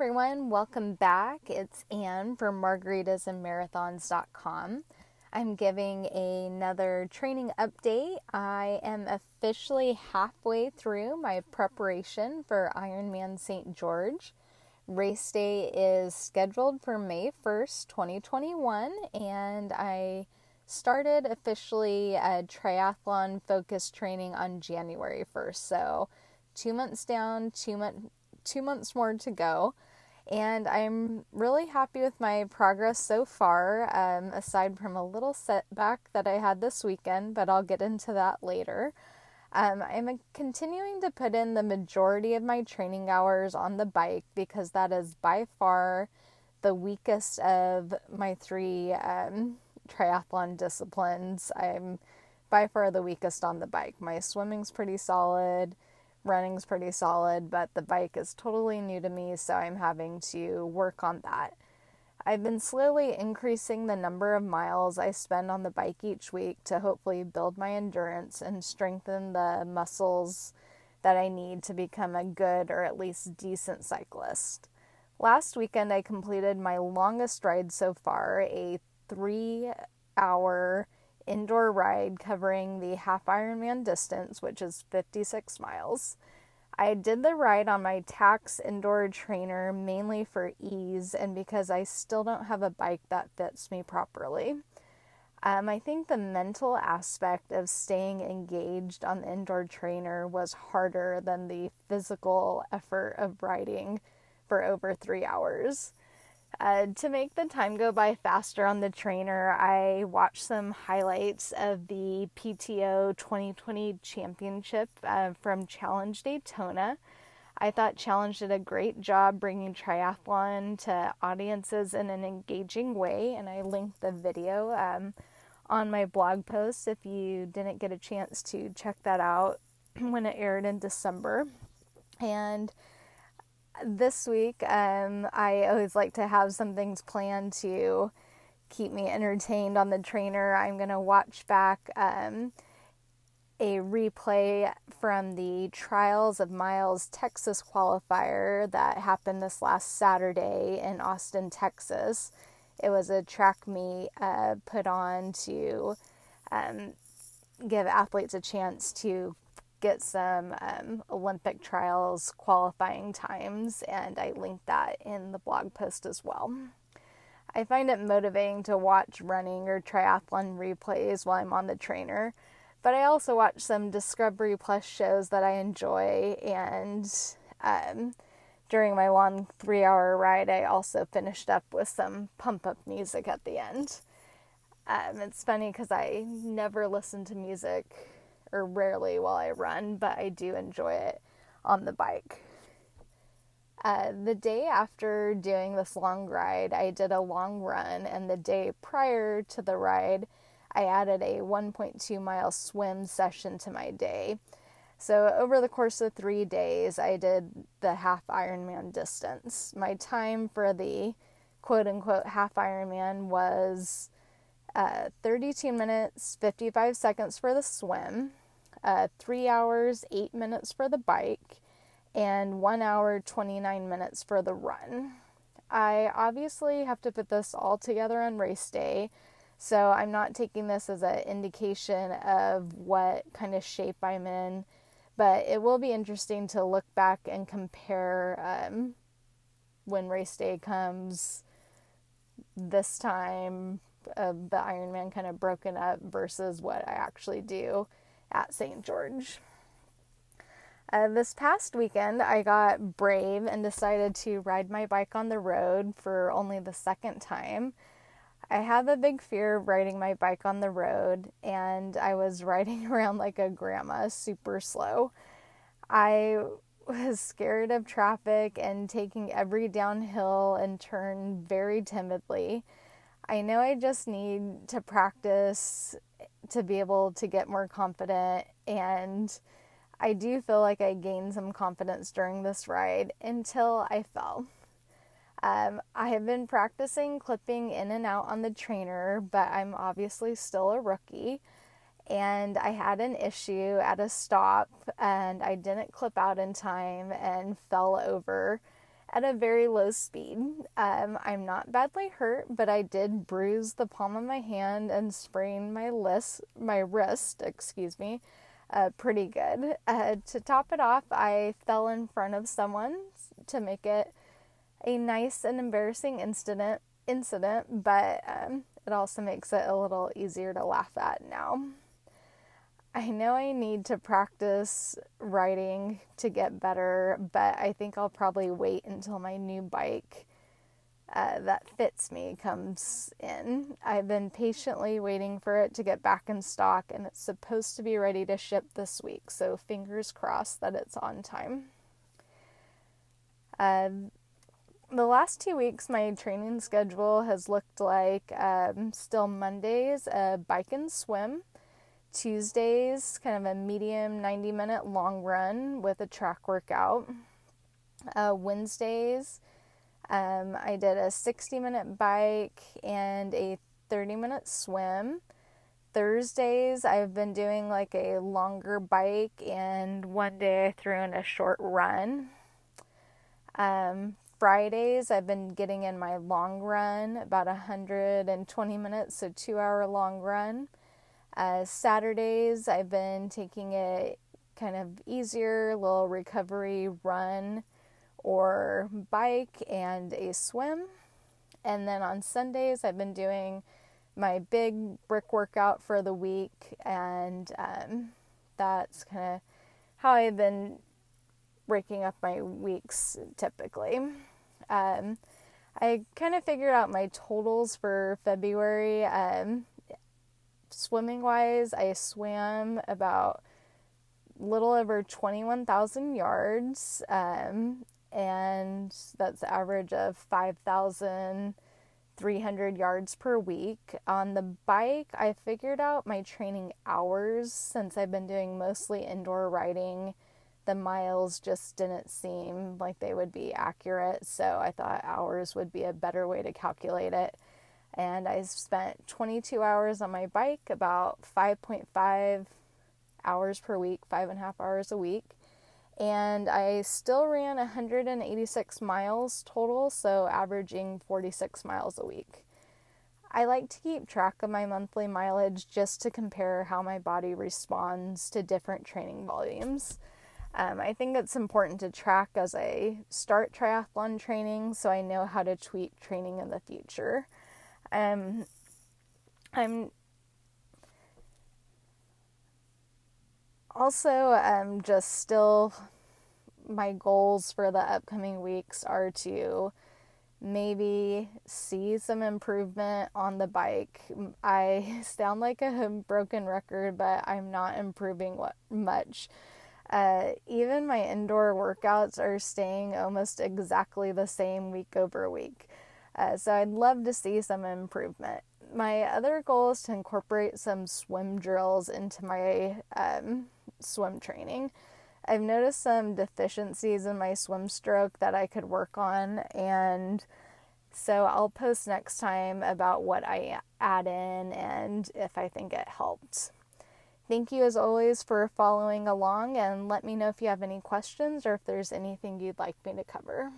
everyone, welcome back. It's Anne from margaritasandmarathons.com. I'm giving another training update. I am officially halfway through my preparation for Ironman St. George. Race day is scheduled for May 1st, 2021, and I started officially a triathlon focused training on January 1st. So, two months down, two, months two months more to go. And I'm really happy with my progress so far, um, aside from a little setback that I had this weekend, but I'll get into that later. Um, I'm continuing to put in the majority of my training hours on the bike because that is by far the weakest of my three um, triathlon disciplines. I'm by far the weakest on the bike. My swimming's pretty solid running's pretty solid, but the bike is totally new to me, so I'm having to work on that. I've been slowly increasing the number of miles I spend on the bike each week to hopefully build my endurance and strengthen the muscles that I need to become a good or at least decent cyclist. Last weekend, I completed my longest ride so far, a three hour indoor ride covering the half Ironman distance, which is 56 miles. I did the ride on my Tacx indoor trainer mainly for ease and because I still don't have a bike that fits me properly. Um, I think the mental aspect of staying engaged on the indoor trainer was harder than the physical effort of riding for over three hours. Uh, to make the time go by faster on the trainer, I watched some highlights of the PTO 2020 championship uh, from Challenge Daytona. I thought Challenge did a great job bringing triathlon to audiences in an engaging way, and I linked the video um, on my blog post if you didn't get a chance to check that out when it aired in December. And this week, um, I always like to have some things planned to keep me entertained on the trainer. I'm going to watch back um, a replay from the Trials of Miles Texas qualifier that happened this last Saturday in Austin, Texas. It was a track meet uh, put on to um, give athletes a chance to get some um, Olympic trials qualifying times, and I linked that in the blog post as well. I find it motivating to watch running or triathlon replays while I'm on the trainer, but I also watch some Discovery Plus shows that I enjoy, and um, during my long three hour ride, I also finished up with some pump up music at the end. Um, it's funny because I never listen to music or rarely while I run, but I do enjoy it on the bike. Uh, the day after doing this long ride, I did a long run, and the day prior to the ride, I added a 1.2 mile swim session to my day. So, over the course of three days, I did the half Ironman distance. My time for the quote unquote half Ironman was uh, 32 minutes, 55 seconds for the swim, uh, 3 hours, 8 minutes for the bike, and 1 hour, 29 minutes for the run. I obviously have to put this all together on race day, so I'm not taking this as an indication of what kind of shape I'm in, but it will be interesting to look back and compare um, when race day comes this time of the Ironman kind of broken up versus what I actually do at St. George. Uh, this past weekend, I got brave and decided to ride my bike on the road for only the second time. I have a big fear of riding my bike on the road, and I was riding around like a grandma, super slow. I was scared of traffic and taking every downhill and turn very timidly. I know I just need to practice to be able to get more confident. And I do feel like I gained some confidence during this ride until I fell. Um, I have been practicing clipping in and out on the trainer, but I'm obviously still a rookie. And I had an issue at a stop, and I didn't clip out in time and fell over at a very low speed. Um, I'm not badly hurt, but I did bruise the palm of my hand and sprain my list, my wrist, excuse me, uh, pretty good. Uh, to top it off, I fell in front of someone to make it a nice and embarrassing incident. Incident, but um, it also makes it a little easier to laugh at now. I know I need to practice riding to get better, but I think I'll probably wait until my new bike uh, that fits me comes in. I've been patiently waiting for it to get back in stock, and it's supposed to be ready to ship this week, so fingers crossed that it's on time. Uh, the last two weeks, my training schedule has looked like um, still Mondays, a bike and swim Tuesdays, kind of a medium 90 minute long run with a track workout. Uh, Wednesdays, um, I did a 60 minute bike and a 30 minute swim. Thursdays, I've been doing like a longer bike, and one day I threw in a short run. Um, Fridays, I've been getting in my long run, about 120 minutes, so two hour long run. Uh, Saturdays, I've been taking it kind of easier little recovery run or bike and a swim. And then on Sundays, I've been doing my big brick workout for the week, and um, that's kind of how I've been breaking up my weeks typically. Um, I kind of figured out my totals for February. Um, swimming wise, I swam about little over 21,000 yards, um, and that's average of 5,300 yards per week. On the bike, I figured out my training hours since I've been doing mostly indoor riding. The miles just didn't seem like they would be accurate, so I thought hours would be a better way to calculate it and I spent 22 hours on my bike, about 5.5 hours per week, five and a half hours a week. And I still ran 186 miles total, so averaging 46 miles a week. I like to keep track of my monthly mileage just to compare how my body responds to different training volumes. Um, I think it's important to track as I start triathlon training so I know how to tweak training in the future. Um, I'm also um, just still my goals for the upcoming weeks are to maybe see some improvement on the bike. I sound like a broken record, but I'm not improving what much. Uh, even my indoor workouts are staying almost exactly the same week over week. Uh, so I'd love to see some improvement. My other goal is to incorporate some swim drills into my um, swim training. I've noticed some deficiencies in my swim stroke that I could work on, and so I'll post next time about what I add in and if I think it helped. Thank you as always for following along, and let me know if you have any questions or if there's anything you'd like me to cover.